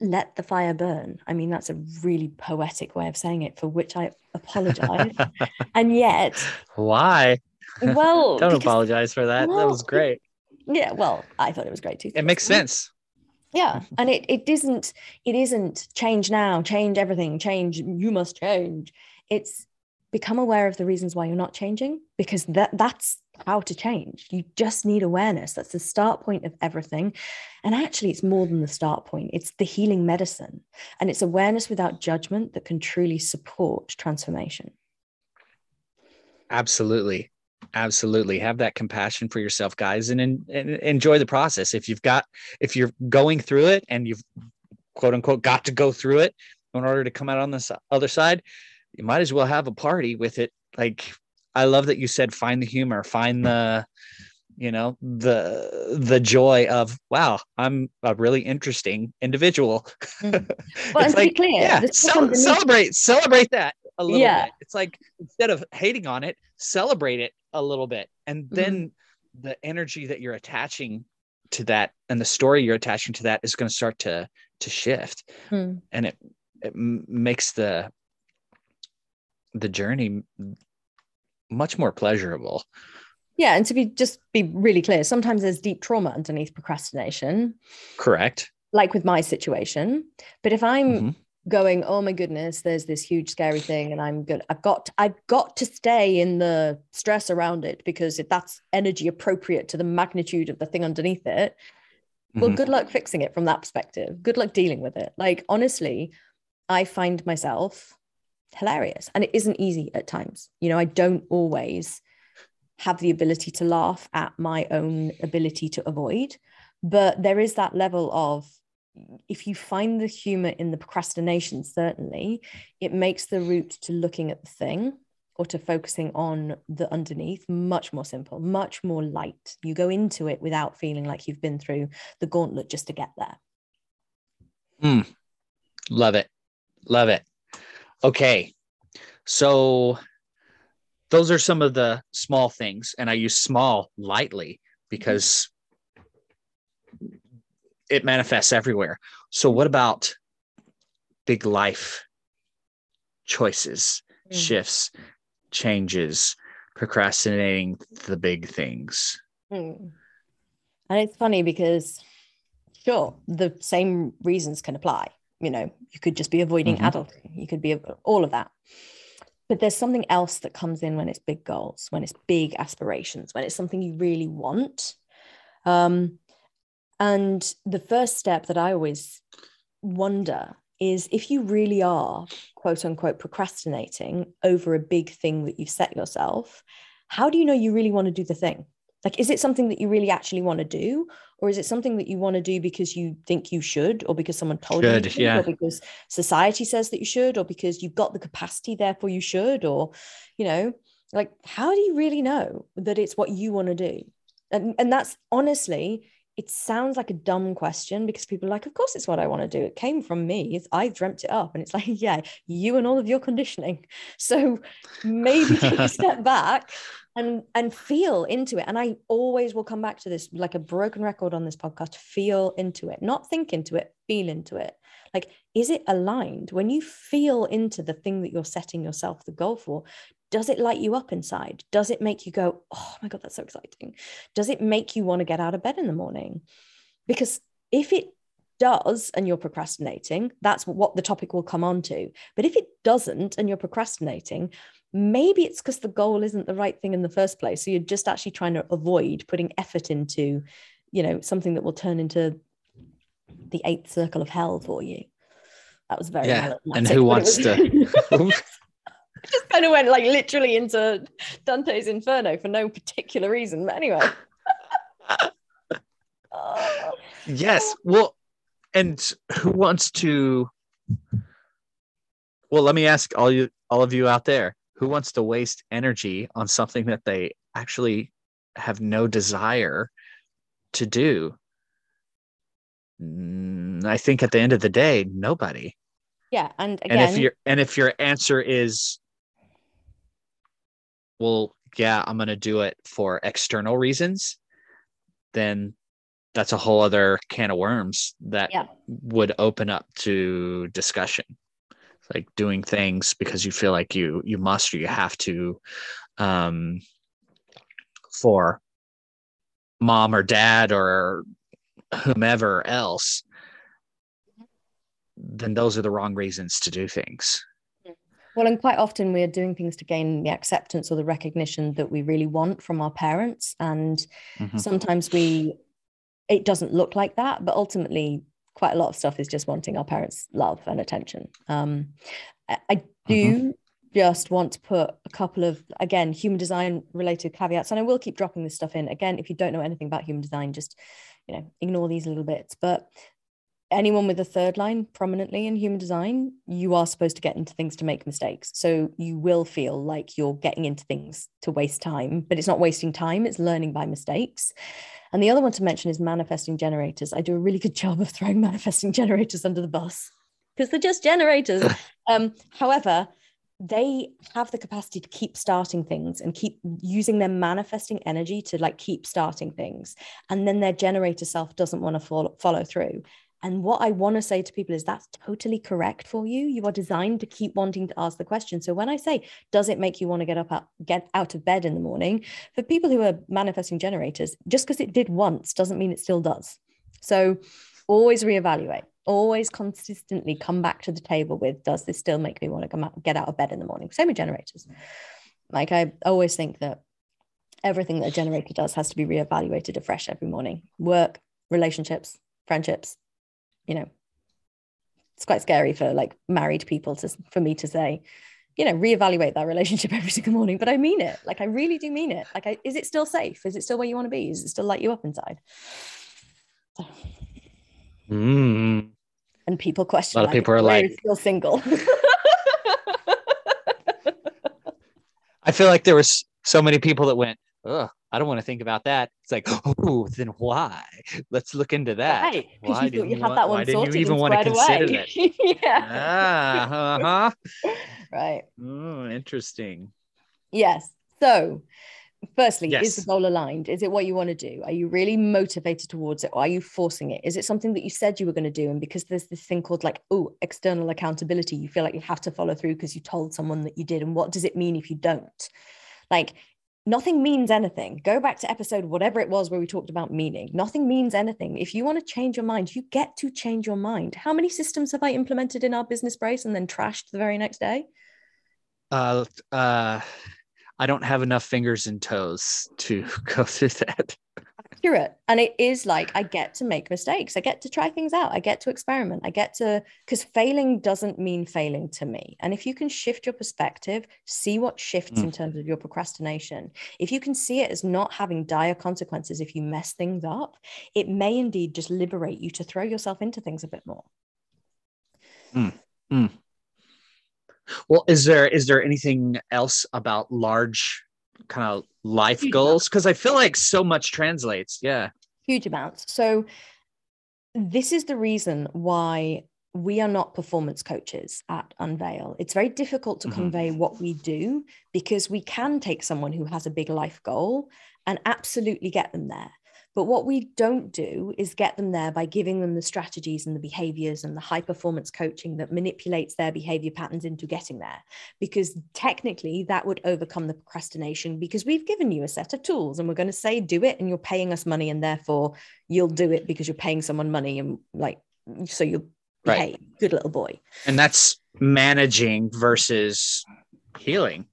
Let the fire burn. I mean, that's a really poetic way of saying it, for which I apologize. [laughs] and yet, why? Well, [laughs] don't because, apologize for that. Well, that was great. Yeah, well, I thought it was great too. It makes sense yeah and it, it isn't it isn't change now change everything change you must change it's become aware of the reasons why you're not changing because that that's how to change. You just need awareness. That's the start point of everything. And actually it's more than the start point. It's the healing medicine. And it's awareness without judgment that can truly support transformation. Absolutely. Absolutely. Have that compassion for yourself guys and, and, enjoy the process. If you've got if you're going through it and you've quote unquote got to go through it in order to come out on the other side you might as well have a party with it like i love that you said find the humor find the you know the the joy of wow i'm a really interesting individual [laughs] well it's like clear, yeah, ce- celebrate celebrate that a little yeah. bit it's like instead of hating on it celebrate it a little bit and mm-hmm. then mm-hmm. the energy that you're attaching to that and the story you're attaching to that is going to start to to shift mm. and it it makes the the journey much more pleasurable. Yeah and to be just be really clear sometimes there's deep trauma underneath procrastination. Correct. Like with my situation. But if i'm mm-hmm. going oh my goodness there's this huge scary thing and i'm good i've got i've got to stay in the stress around it because if that's energy appropriate to the magnitude of the thing underneath it well mm-hmm. good luck fixing it from that perspective. Good luck dealing with it. Like honestly i find myself hilarious and it isn't easy at times you know i don't always have the ability to laugh at my own ability to avoid but there is that level of if you find the humor in the procrastination, certainly it makes the route to looking at the thing or to focusing on the underneath much more simple, much more light. You go into it without feeling like you've been through the gauntlet just to get there. Mm, love it. Love it. Okay. So those are some of the small things. And I use small lightly because it manifests everywhere. So what about big life choices, mm. shifts, changes, procrastinating the big things? Mm. And it's funny because sure, the same reasons can apply. You know, you could just be avoiding mm-hmm. You could be all of that. But there's something else that comes in when it's big goals, when it's big aspirations, when it's something you really want. Um, and the first step that I always wonder is if you really are, quote unquote, procrastinating over a big thing that you've set yourself, how do you know you really want to do the thing? Like, is it something that you really actually want to do? Or is it something that you want to do because you think you should, or because someone told should, you, should, yeah. or because society says that you should, or because you've got the capacity, therefore you should, or, you know, like, how do you really know that it's what you want to do? And, and that's honestly, it sounds like a dumb question because people are like, of course it's what I want to do. It came from me. It's, I dreamt it up. And it's [laughs] like, yeah, you and all of your conditioning. So maybe take a [laughs] step back and and feel into it. And I always will come back to this like a broken record on this podcast, feel into it, not think into it, feel into it. Like, is it aligned? When you feel into the thing that you're setting yourself the goal for, does it light you up inside? Does it make you go, oh my God, that's so exciting? Does it make you want to get out of bed in the morning? Because if it does and you're procrastinating, that's what the topic will come on to. But if it doesn't and you're procrastinating, maybe it's because the goal isn't the right thing in the first place. So you're just actually trying to avoid putting effort into, you know, something that will turn into the eighth circle of hell for you. That was very yeah. And who wants was- to [laughs] [laughs] just kind of went like literally into Dante's Inferno for no particular reason. But anyway. [laughs] yes. Well, and who wants to well, let me ask all you all of you out there, who wants to waste energy on something that they actually have no desire to do? Mm, I think at the end of the day, nobody. Yeah, and again, and if your and if your answer is, well, yeah, I'm going to do it for external reasons, then that's a whole other can of worms that yeah. would open up to discussion like doing things because you feel like you you must or you have to um for mom or dad or whomever else then those are the wrong reasons to do things well, and quite often we're doing things to gain the acceptance or the recognition that we really want from our parents. And mm-hmm. sometimes we, it doesn't look like that, but ultimately, quite a lot of stuff is just wanting our parents' love and attention. Um, I, I do mm-hmm. just want to put a couple of, again, human design related caveats, and I will keep dropping this stuff in. Again, if you don't know anything about human design, just you know ignore these little bits but anyone with a third line prominently in human design, you are supposed to get into things to make mistakes. So you will feel like you're getting into things to waste time, but it's not wasting time, it's learning by mistakes. And the other one to mention is manifesting generators. I do a really good [laughs] job of throwing manifesting generators under the bus because they're just generators. [laughs] um, however, they have the capacity to keep starting things and keep using their manifesting energy to like keep starting things and then their generator self doesn't want to follow, follow through and what I want to say to people is that's totally correct for you. You are designed to keep wanting to ask the question. So when I say, does it make you want to get up, get out of bed in the morning? For people who are manifesting generators, just because it did once doesn't mean it still does. So always reevaluate. Always consistently come back to the table with, does this still make me want to come out, get out of bed in the morning? Same with generators. Like I always think that everything that a generator does has to be reevaluated afresh every morning. Work, relationships, friendships, you know, it's quite scary for like married people to for me to say, you know, reevaluate that relationship [laughs] every single morning. But I mean it. Like I really do mean it. Like, I, is it still safe? Is it still where you want to be? Is it still light you up inside? So. Mm. And people question. A lot of people are like, still single. [laughs] I feel like there was so many people that went, Ugh, I don't want to think about that. It's like, [laughs] oh, then why? Let's look into that. Right. Why you, you, had that one why didn't you even want to consider away. it? [laughs] yeah. Ah, uh-huh. [laughs] right. Oh, interesting. Yes. So, firstly, yes. is the goal aligned? Is it what you want to do? Are you really motivated towards it? Or are you forcing it? Is it something that you said you were going to do? And because there's this thing called like, oh, external accountability, you feel like you have to follow through because you told someone that you did. And what does it mean if you don't? Like, nothing means anything. Go back to episode whatever it was where we talked about meaning. Nothing means anything. If you want to change your mind, you get to change your mind. How many systems have I implemented in our business brace and then trashed the very next day? Uh, uh, I don't have enough fingers and toes to [laughs] go through that accurate and it is like i get to make mistakes i get to try things out i get to experiment i get to because failing doesn't mean failing to me and if you can shift your perspective see what shifts mm. in terms of your procrastination if you can see it as not having dire consequences if you mess things up it may indeed just liberate you to throw yourself into things a bit more mm. Mm. well is there is there anything else about large kind of life Huge goals? Because I feel like so much translates. Yeah. Huge amounts. So, this is the reason why we are not performance coaches at Unveil. It's very difficult to mm-hmm. convey what we do because we can take someone who has a big life goal and absolutely get them there. But what we don't do is get them there by giving them the strategies and the behaviors and the high performance coaching that manipulates their behavior patterns into getting there. Because technically, that would overcome the procrastination because we've given you a set of tools and we're going to say, do it, and you're paying us money, and therefore you'll do it because you're paying someone money. And like, so you'll behave. Right. Good little boy. And that's managing versus healing.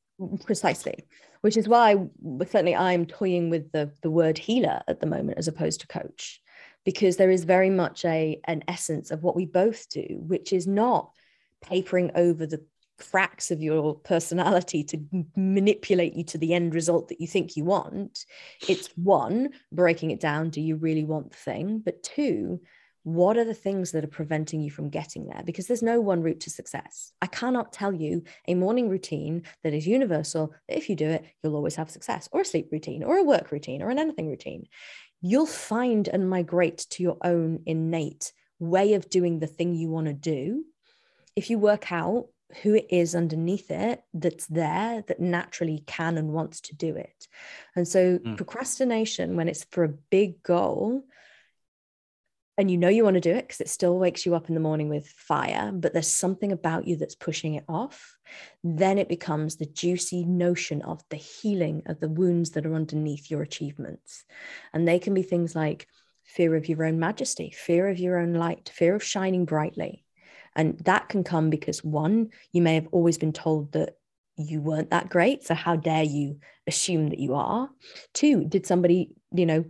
Precisely which is why certainly I'm toying with the, the word healer at the moment as opposed to coach, because there is very much a an essence of what we both do, which is not papering over the cracks of your personality to manipulate you to the end result that you think you want. It's one, breaking it down. Do you really want the thing? But two, what are the things that are preventing you from getting there? Because there's no one route to success. I cannot tell you a morning routine that is universal, that if you do it, you'll always have success, or a sleep routine, or a work routine, or an anything routine. You'll find and migrate to your own innate way of doing the thing you want to do, if you work out who it is underneath it that's there that naturally can and wants to do it. And so, mm. procrastination, when it's for a big goal, and you know you want to do it because it still wakes you up in the morning with fire, but there's something about you that's pushing it off, then it becomes the juicy notion of the healing of the wounds that are underneath your achievements. And they can be things like fear of your own majesty, fear of your own light, fear of shining brightly. And that can come because one, you may have always been told that you weren't that great. So how dare you assume that you are? Two, did somebody, you know,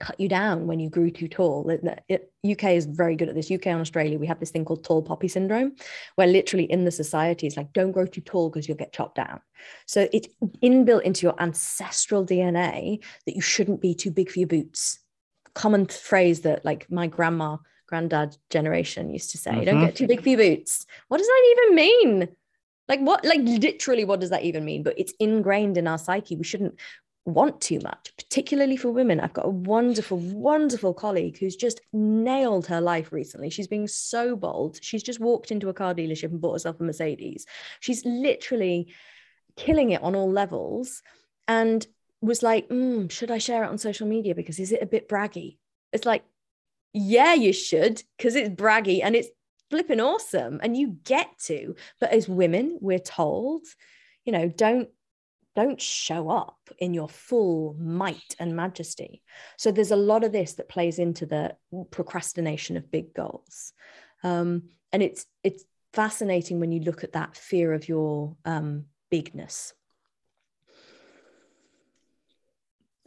cut you down when you grew too tall. It, it, UK is very good at this. UK and Australia, we have this thing called tall poppy syndrome, where literally in the society it's like, don't grow too tall because you'll get chopped down. So it's inbuilt into your ancestral DNA that you shouldn't be too big for your boots. Common phrase that like my grandma, granddad generation used to say, mm-hmm. don't get too big for your boots. What does that even mean? Like what, like literally, what does that even mean? But it's ingrained in our psyche. We shouldn't want too much, particularly for women. I've got a wonderful, wonderful colleague who's just nailed her life recently. She's being so bold. She's just walked into a car dealership and bought herself a Mercedes. She's literally killing it on all levels and was like, mm, should I share it on social media? Because is it a bit braggy? It's like, yeah, you should, because it's braggy and it's flipping awesome and you get to. But as women, we're told, you know, don't don't show up in your full might and majesty. So there's a lot of this that plays into the procrastination of big goals. Um, and it's it's fascinating when you look at that fear of your um, bigness.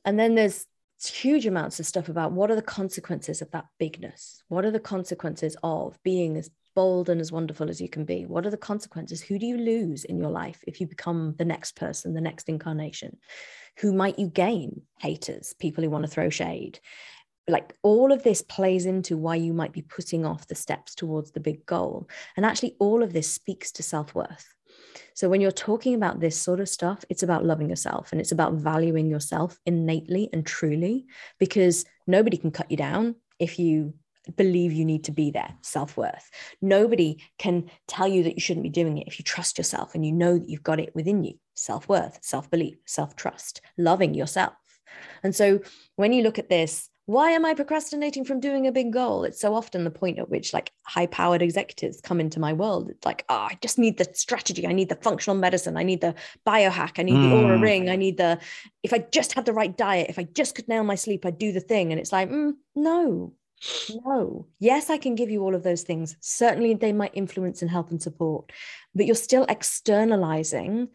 And then there's huge amounts of stuff about what are the consequences of that bigness? What are the consequences of being as bold and as wonderful as you can be? What are the consequences? Who do you lose in your life if you become the next person, the next incarnation? Who might you gain? Haters, people who want to throw shade. Like all of this plays into why you might be putting off the steps towards the big goal. And actually, all of this speaks to self worth. So, when you're talking about this sort of stuff, it's about loving yourself and it's about valuing yourself innately and truly because nobody can cut you down if you believe you need to be there self-worth. Nobody can tell you that you shouldn't be doing it if you trust yourself and you know that you've got it within you. Self-worth self-belief self-trust loving yourself. And so when you look at this why am i procrastinating from doing a big goal? It's so often the point at which like high powered executives come into my world. It's like oh i just need the strategy. I need the functional medicine. I need the biohack. I need mm. the Oura hmm. ring. I need the if i just had the right diet if i just could nail my sleep i'd do the thing. And it's like mm, no no. Yes, I can give you all of those things. Certainly, they might influence and help and support, but you're still externalizing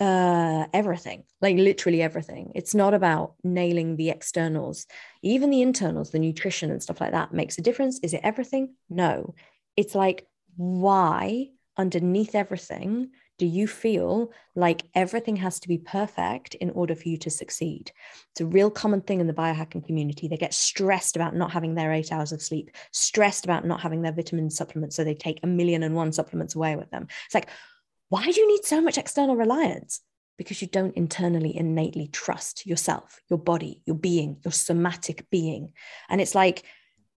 uh, everything, like literally everything. It's not about nailing the externals, even the internals, the nutrition and stuff like that makes a difference. Is it everything? No. It's like, why underneath everything do you feel like everything has to be perfect in order for you to succeed? It's a real common thing in the biohacking community. They get stressed about not having their eight hours of sleep, stressed about not having their vitamin supplements. So they take a million and one supplements away with them. It's like, why do you need so much external reliance? Because you don't internally innately trust yourself, your body, your being, your somatic being. And it's like,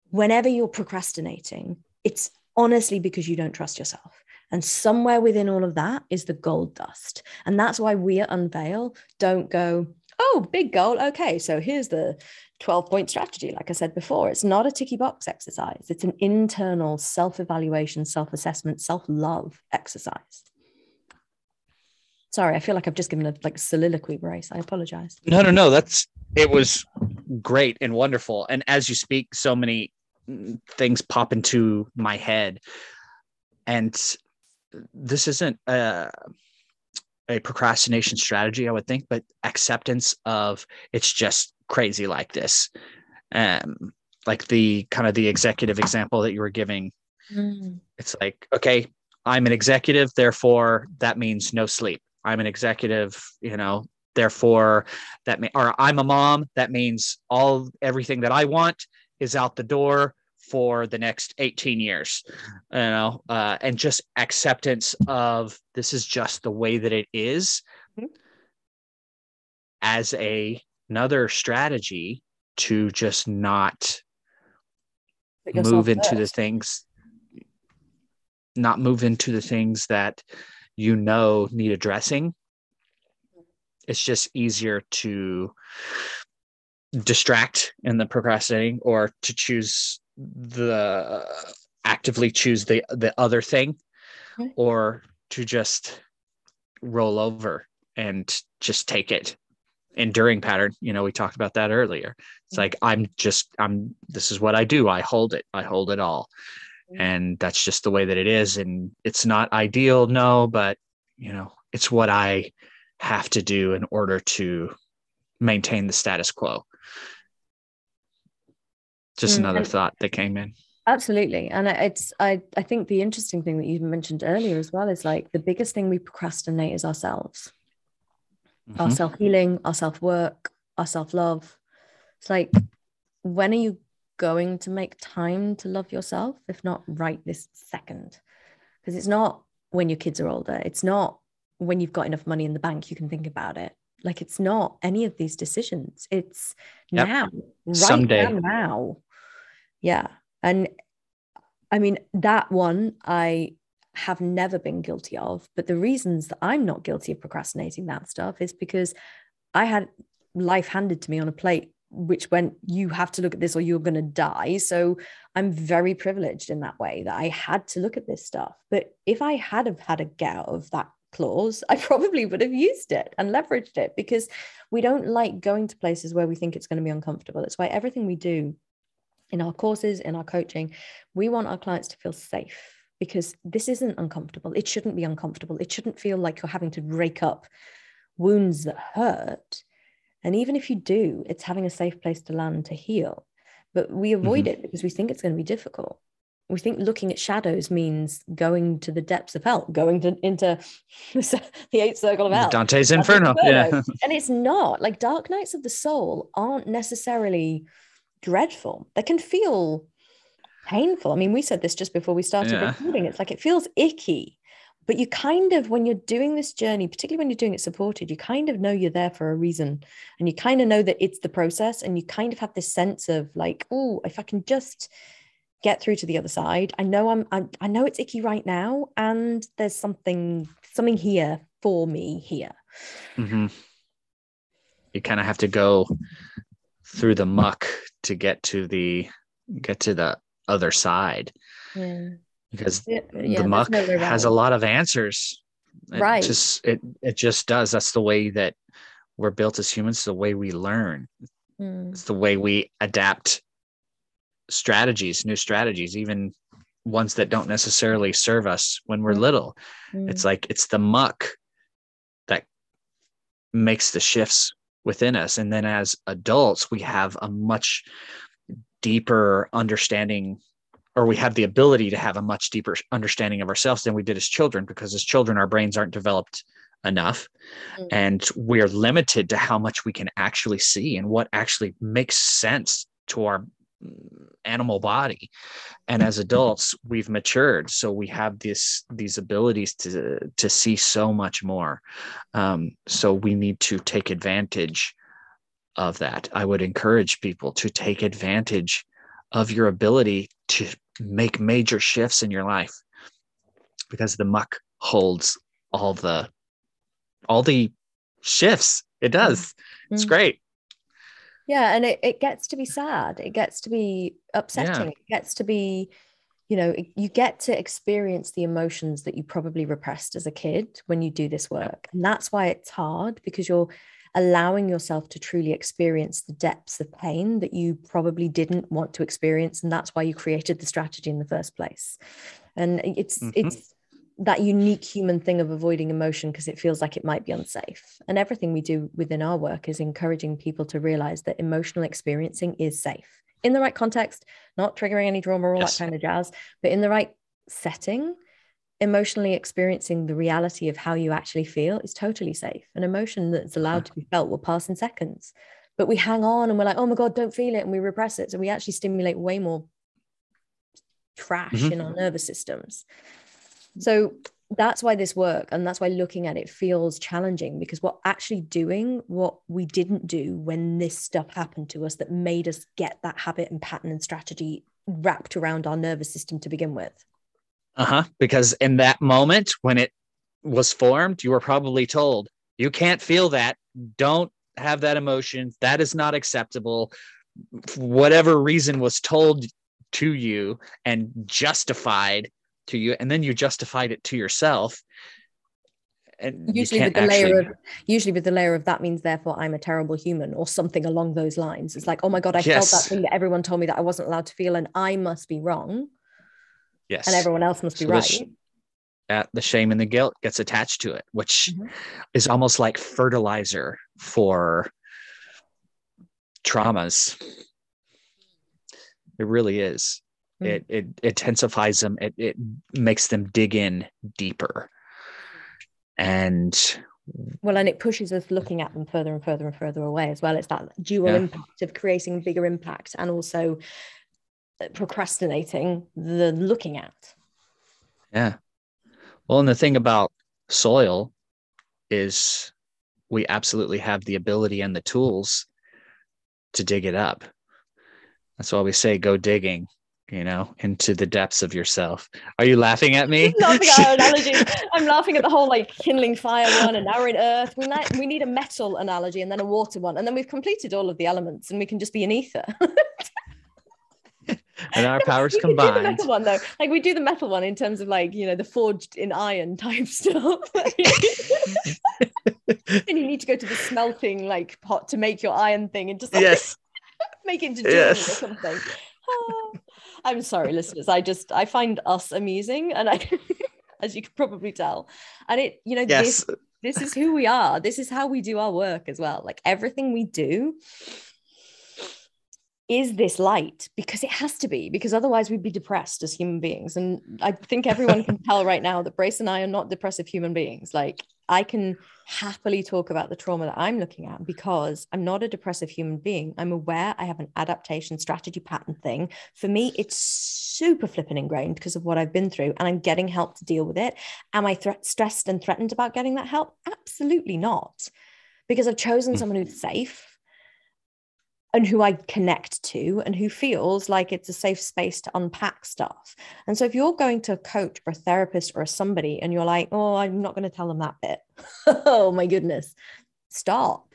whenever you're procrastinating, it's honestly because you don't trust yourself. And somewhere within all of that is the gold dust. And that's why we at Unveil don't go, oh, big goal. Okay, so here's the 12 point strategy. Like I said before, it's not a ticky box exercise, it's an internal self evaluation, self assessment, self love exercise. Sorry, I feel like I've just given a like soliloquy brace. I apologize. No, no, no. That's it was great and wonderful. And as you speak, so many mm, things pop into my head. And this isn't a, a procrastination strategy, I would think, but acceptance of it's just crazy like this. Um, like the kind of the executive example that you were giving. Mm. It's like, okay, I'm an executive, therefore that means no sleep. I'm an executive, you know, therefore that may, or I'm a mom, that means all everything that I want is out the door for the next 18 years you know uh, and just acceptance of this is just the way that it is mm-hmm. as a another strategy to just not move into first. the things not move into the things that you know need addressing it's just easier to distract in the procrastinating or to choose the actively choose the the other thing okay. or to just roll over and just take it. Enduring pattern you know we talked about that earlier. It's mm-hmm. like i'm just i'm this is what i do. I hold it. I hold it all. Mm-hmm. and that's just the way that it is. And it's not ideal no but you know it's what i have to do in order to maintain the status quo just mm, another thought that came in. Absolutely and it's i i think the interesting thing that you mentioned earlier as well is like the biggest thing we procrastinate is ourselves. Mm-hmm. our self-healing our self-work our self-love. It's like when are you going to make time to love yourself if not right this second? Because it's not when your kids are older. It's not when you've got enough money in the bank you can think about it. Like it's not any of these decisions. It's yep. now right someday. now yeah. And i mean that one i have never been guilty of but the reasons that i'm not guilty of procrastinating that stuff is because i had life handed to me on a plate which went you have to look at this or you're going to die. So i'm very privileged in that way that i had to look at this stuff. But if i had have had a get out of that clause, I [laughs] probably would have used it and leveraged it because we don't like going to places where we think it's going to be uncomfortable. That's why everything we do in our courses, in our coaching, we want our clients to feel safe because this isn't uncomfortable. It shouldn't be uncomfortable. It shouldn't feel like you're having to rake up wounds that hurt. And even if you do, it's having a safe place to land to heal. But we avoid mm-hmm. it because we think it's going to be difficult we think looking at shadows means going to the depths of hell, going to into [laughs] the eighth circle of hell. Dante's Inferno. Inferno. Yeah. and it's not like dark nights of the soul aren't necessarily dreadful. They can feel painful. I mean, we said this just before we started yeah. recording. It's like it feels icky. But you kind of, when you're doing this journey, particularly when you're doing it supported, you kind of know you're there for a reason. And you kind of know that it's the process. And you kind of have this sense of like, oh, if I can just get through to the other side. I know I'm, I'm I know it's icky right now, and there's something something here for me here. Mm-hmm. You kind of have to go through the muck to get to the get to the other side. Yeah. Because yeah, the muck no has a lot of answers. It right. Just it it just does. That's the way that we're built as humans, the way we learn. Mm. It's the way we adapt strategies, new strategies, even ones that don't necessarily serve us when we're mm. little. Mm. It's like it's the muck that makes the shifts within us. And then as adults, we have a much deeper understanding or we have the ability to have a much deeper understanding of ourselves than we did as children because as children our brains aren't developed enough mm. and we're limited to how much we can actually see and what actually makes sense to our animal body. And as adults we've matured. So we have this these abilities to to see so much more. Um, so we need to take advantage of that. I would encourage people to take advantage of your ability to make major shifts in your life because the muck holds all the all the shifts. It does. Mm-hmm. it's great yeah and it, it gets to be sad it gets to be upsetting yeah. it gets to be you know you get to experience the emotions that you probably repressed as a kid when you do this work and that's why it's hard because you're allowing yourself to truly experience the depths of pain that you probably didn't want to experience and that's why you created the strategy in the first place and it's mm-hmm. it's that unique human thing of avoiding emotion because it feels like it might be unsafe. And everything we do within our work is encouraging people to realize that emotional experiencing is safe in the right context, not triggering any trauma or all yes. that kind of jazz, but in the right setting. Emotionally experiencing the reality of how you actually feel is totally safe. An emotion that's allowed to be felt will pass in seconds. But we hang on and we're like, oh my God, don't feel it. And we repress it. So we actually stimulate way more trash mm-hmm. in our nervous systems. So that's why this work and that's why looking at it feels challenging because we're actually doing what we didn't do when this stuff happened to us that made us get that habit and pattern and strategy wrapped around our nervous system to begin with. Uh huh. Because in that moment when it was formed, you were probably told, you can't feel that. Don't have that emotion. That is not acceptable. Whatever reason was told to you and justified to you, and then you justified it to yourself. And usually with the actually... layer of usually with the layer of that means therefore I'm a terrible human or something along those lines. It's like, oh my God, I yes. felt that thing that everyone told me that I wasn't allowed to feel, and I must be wrong. Yes. And everyone else must be so right at the shame and the guilt gets attached to it, which mm-hmm. is almost like fertilizer for traumas. It really is. Mm-hmm. It, it it intensifies them. It it makes them dig in deeper. And well, and it pushes us looking at them further and further and further away as well. It's that dual yeah. impact of creating bigger impact and also procrastinating the looking at. Yeah. Well, and the thing about soil is we absolutely have the ability and the tools to dig it up. That's why we say go digging, you know, into the depths of yourself. Are you laughing at me? laughing [laughs] at analogy. I'm laughing at the whole like kindling fire one and in earth. We need, we need a metal analogy and then a water one. And then we've completed all of the elements and we can just be an ether. [laughs] and our [laughs] powers we combined. Do the metal one though, like we do the metal one in terms of like you know the forged in iron type stuff. and you need to go to the smelting like pot to make your iron thing and just like, yes, make it into yes. or something. Oh, I'm sorry, listeners. I just I find us amusing, and I, [laughs] as you can probably tell, and it you know yes. this this is who we are. This is how we do our work as well. Like everything we do is this light because it has to be because otherwise we'd be depressed as human beings and i think everyone can [laughs] tell right now that brace and i are not depressive human beings like i can happily talk about the trauma that i'm looking at because i'm not a depressive human being. I'm aware i have an adaptation strategy pattern thing. For me it's super flipping ingrained because of what i've been through and i'm getting help to deal with it. Am i thre- stressed and threatened about getting that help? Absolutely not. Because i've chosen hmm. someone who's safe and who I connect to and who feels like it's a safe space to unpack stuff. And so if you're going to a coach or a therapist or somebody and you're like, oh, I'm not going to tell them that bit. [laughs] oh my goodness. Stop.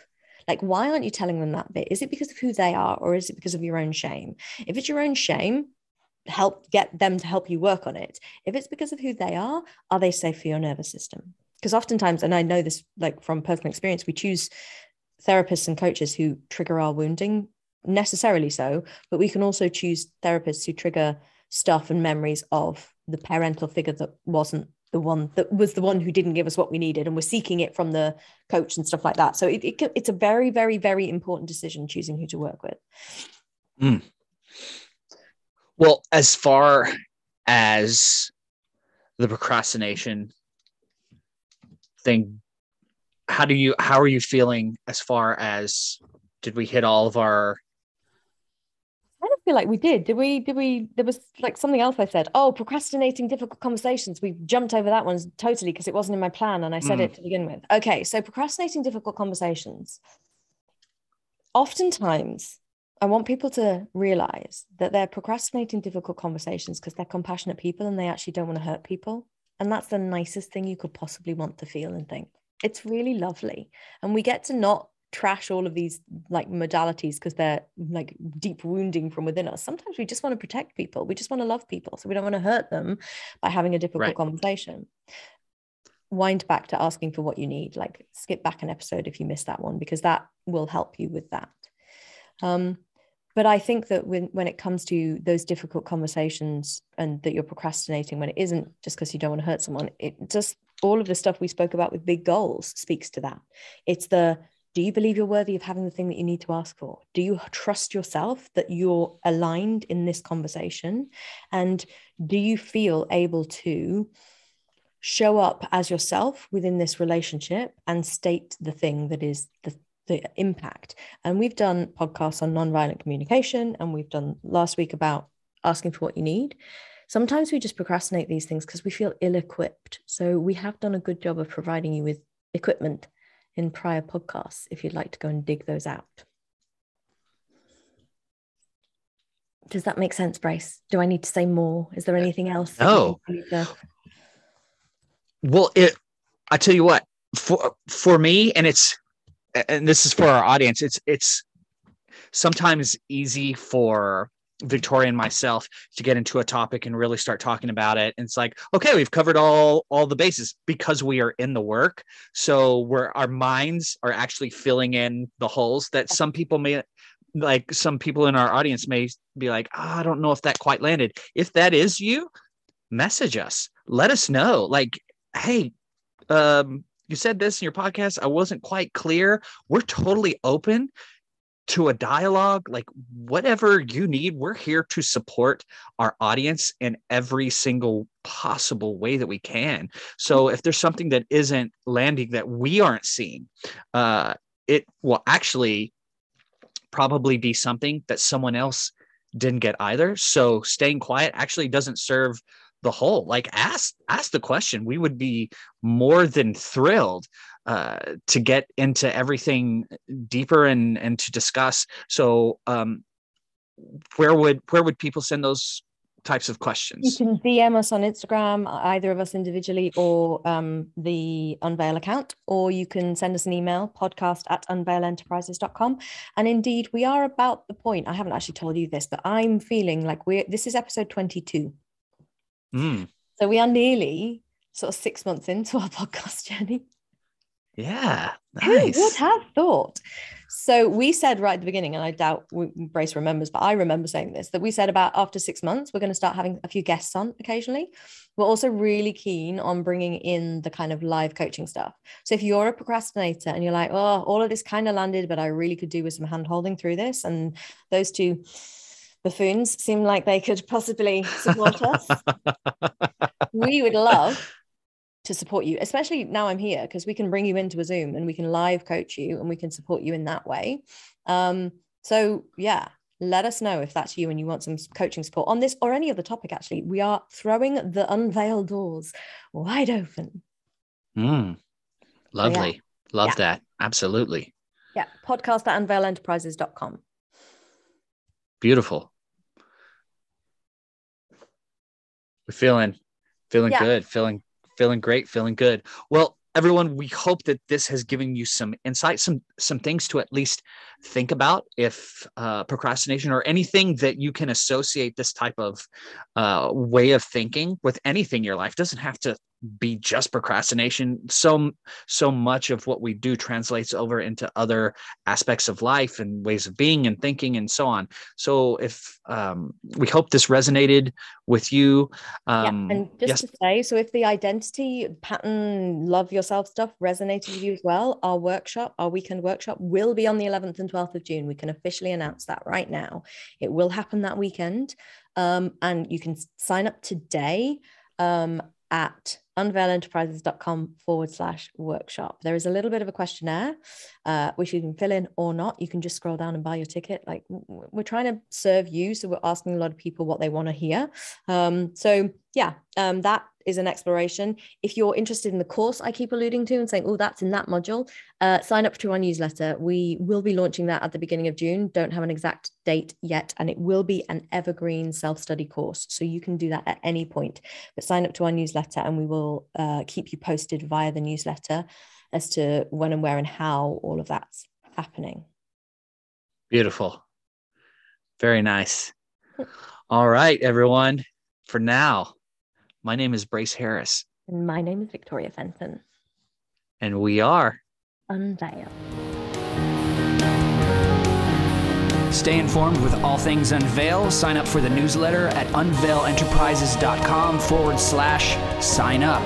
Like, why aren't you telling them that bit? Is it because of who they are or is it because of your own shame? If it's your own shame, help get them to help you work on it. If it's because of who they are, are they safe for your nervous system? Because oftentimes, and I know this like from personal experience, we choose therapists and coaches who trigger our wounding, necessarily so, but we can also choose therapists who trigger stuff and memories of the parental figure that wasn't the one that was the one who didn't give us what we needed and we're seeking it from the coach and stuff like that so it, it it's a very very very important decision choosing who to work with mm. well as far as the procrastination thing how do you how are you feeling as far as did we hit all of our I don't feel like we did. Did we? Did we? There was like something else I said. Oh, procrastinating difficult conversations. We jumped over that one totally because it wasn't in my plan and I said mm. it to begin with. Okay, so procrastinating difficult conversations. Oftentimes, I want people to realize that they're procrastinating difficult conversations because they're compassionate people and they actually don't want to hurt people. And that's the nicest thing you could possibly want to feel and think it's really lovely. And we get to not trash all of these like modalities because they're like deep wounding from within us. Sometimes we just want to protect people. We just want to love people. So we don't want to hurt them by having a difficult right. conversation. Wind back to asking for what you need. Like skip back an episode if you missed that one because that will help you with that. Um, but i think that when, when it comes to those difficult conversations and that you're procrastinating when it isn't just because you don't want to hurt someone it just all of the stuff we spoke about with big goals speaks to that. It's the do you believe you're worthy of having the thing that you need to ask for? Do you trust yourself that you're aligned in this conversation? And do you feel able to show up as yourself within this relationship and state the thing that is the, the impact? And we've done podcasts on nonviolent communication, and we've done last week about asking for what you need sometimes we just procrastinate these things because we feel ill equipped. So we have done a good job of providing you with equipment in prior podcasts if you'd like to go and dig those out. Does that make sense, Brace? Do I need to say more? Is there anything else? No. Well, it. I tell you what. For for me, and it's, and this is for our audience. It's it's sometimes easy for Victoria and myself to get into a topic and really start talking about it. And it's like, okay, we've covered all all the bases because we are in the work. So we're our minds are actually filling in the holes that some people may like some people in our audience may be like, oh, I don't know if that quite landed. If that is you, message us. Let us know. Like, hey, um, you said this in your podcast. I wasn't quite clear. We're totally open to a dialogue, like whatever you need, we're here to support our audience in every single possible way that we can. So if there's something that isn't landing that we aren't seeing, uh, it will actually probably be something that someone else didn't get either. So staying quiet actually doesn't serve the whole. Like ask ask the question. We would be more than thrilled uh, to get into everything deeper and and to discuss. So, um, where would where would people send those types of questions? You can DM us on Instagram, either of us individually or um, the Unveil account, or you can send us an email, podcast at unveilenterprises.com. And indeed, we are about the point. I haven't actually told you this, but I'm feeling like we're this is episode 22. Mm. So we are nearly sort of six months into our [laughs] podcast journey. Yeah, nice. Who would have thought? So we said right at the beginning, and I doubt Brace remembers, but I remember saying this that we said about after six months, we're going to start having a few guests on occasionally. We're also really keen on bringing in the kind of live coaching stuff. So if you're a procrastinator and you're like, oh, all of this kind of landed, but I really could do with some hand holding through this, and those two buffoons seem like they could possibly support us, [laughs] we would love to support you, especially now I'm here because we can bring you into a Zoom and we can live coach you and we can support you in that way. Um, so yeah, let us know if that's you and you want some coaching support on this or any other topic. Actually, we are throwing the unveiled doors wide open. Mm, lovely. So, yeah. Love yeah. that. Absolutely. Yeah. Podcast at unveilenterprises.com. Beautiful. We're feeling feeling yeah. good, feeling feeling great, feeling good. Well, everyone, we hope that this has given you some insight, some some things to at least think about if uh, procrastination or anything that you can associate this type of uh, way of thinking with anything in your life doesn't have to be just procrastination. So so much of what we do translates over into other aspects of life and ways of being and thinking and so on. So if um, we hope this resonated with you um, yeah, and just yes. to say so if the identity pattern love yourself stuff resonated with you as well our workshop our weekend workshop will be on the 11th and 12th of june. We can officially announce that right now. It will happen that weekend. Um, and you can sign up today um, at unveilenterprises.com forward slash workshop. There is a little bit of a questionnaire, uh, which you can fill in or not. You can just scroll down and buy your ticket. Like we're trying to serve you. So we're asking a lot of people what they want to hear. Um, so yeah, um, that is an exploration. If you're interested in the course I keep alluding to and saying, oh, that's in that module, uh, sign up to our newsletter. We will be launching that at the beginning of June. Don't have an exact date yet, and it will be an evergreen self study course. So you can do that at any point. But sign up to our newsletter, and we will uh, keep you posted via the newsletter as to when and where and how all of that's happening. Beautiful. Very nice. All right, everyone. For now, my name is Brace Harris. And my name is Victoria Fenton. And we are Unveil. Stay informed with all things Unveil. Sign up for the newsletter at unveilenterprises.com forward slash sign up.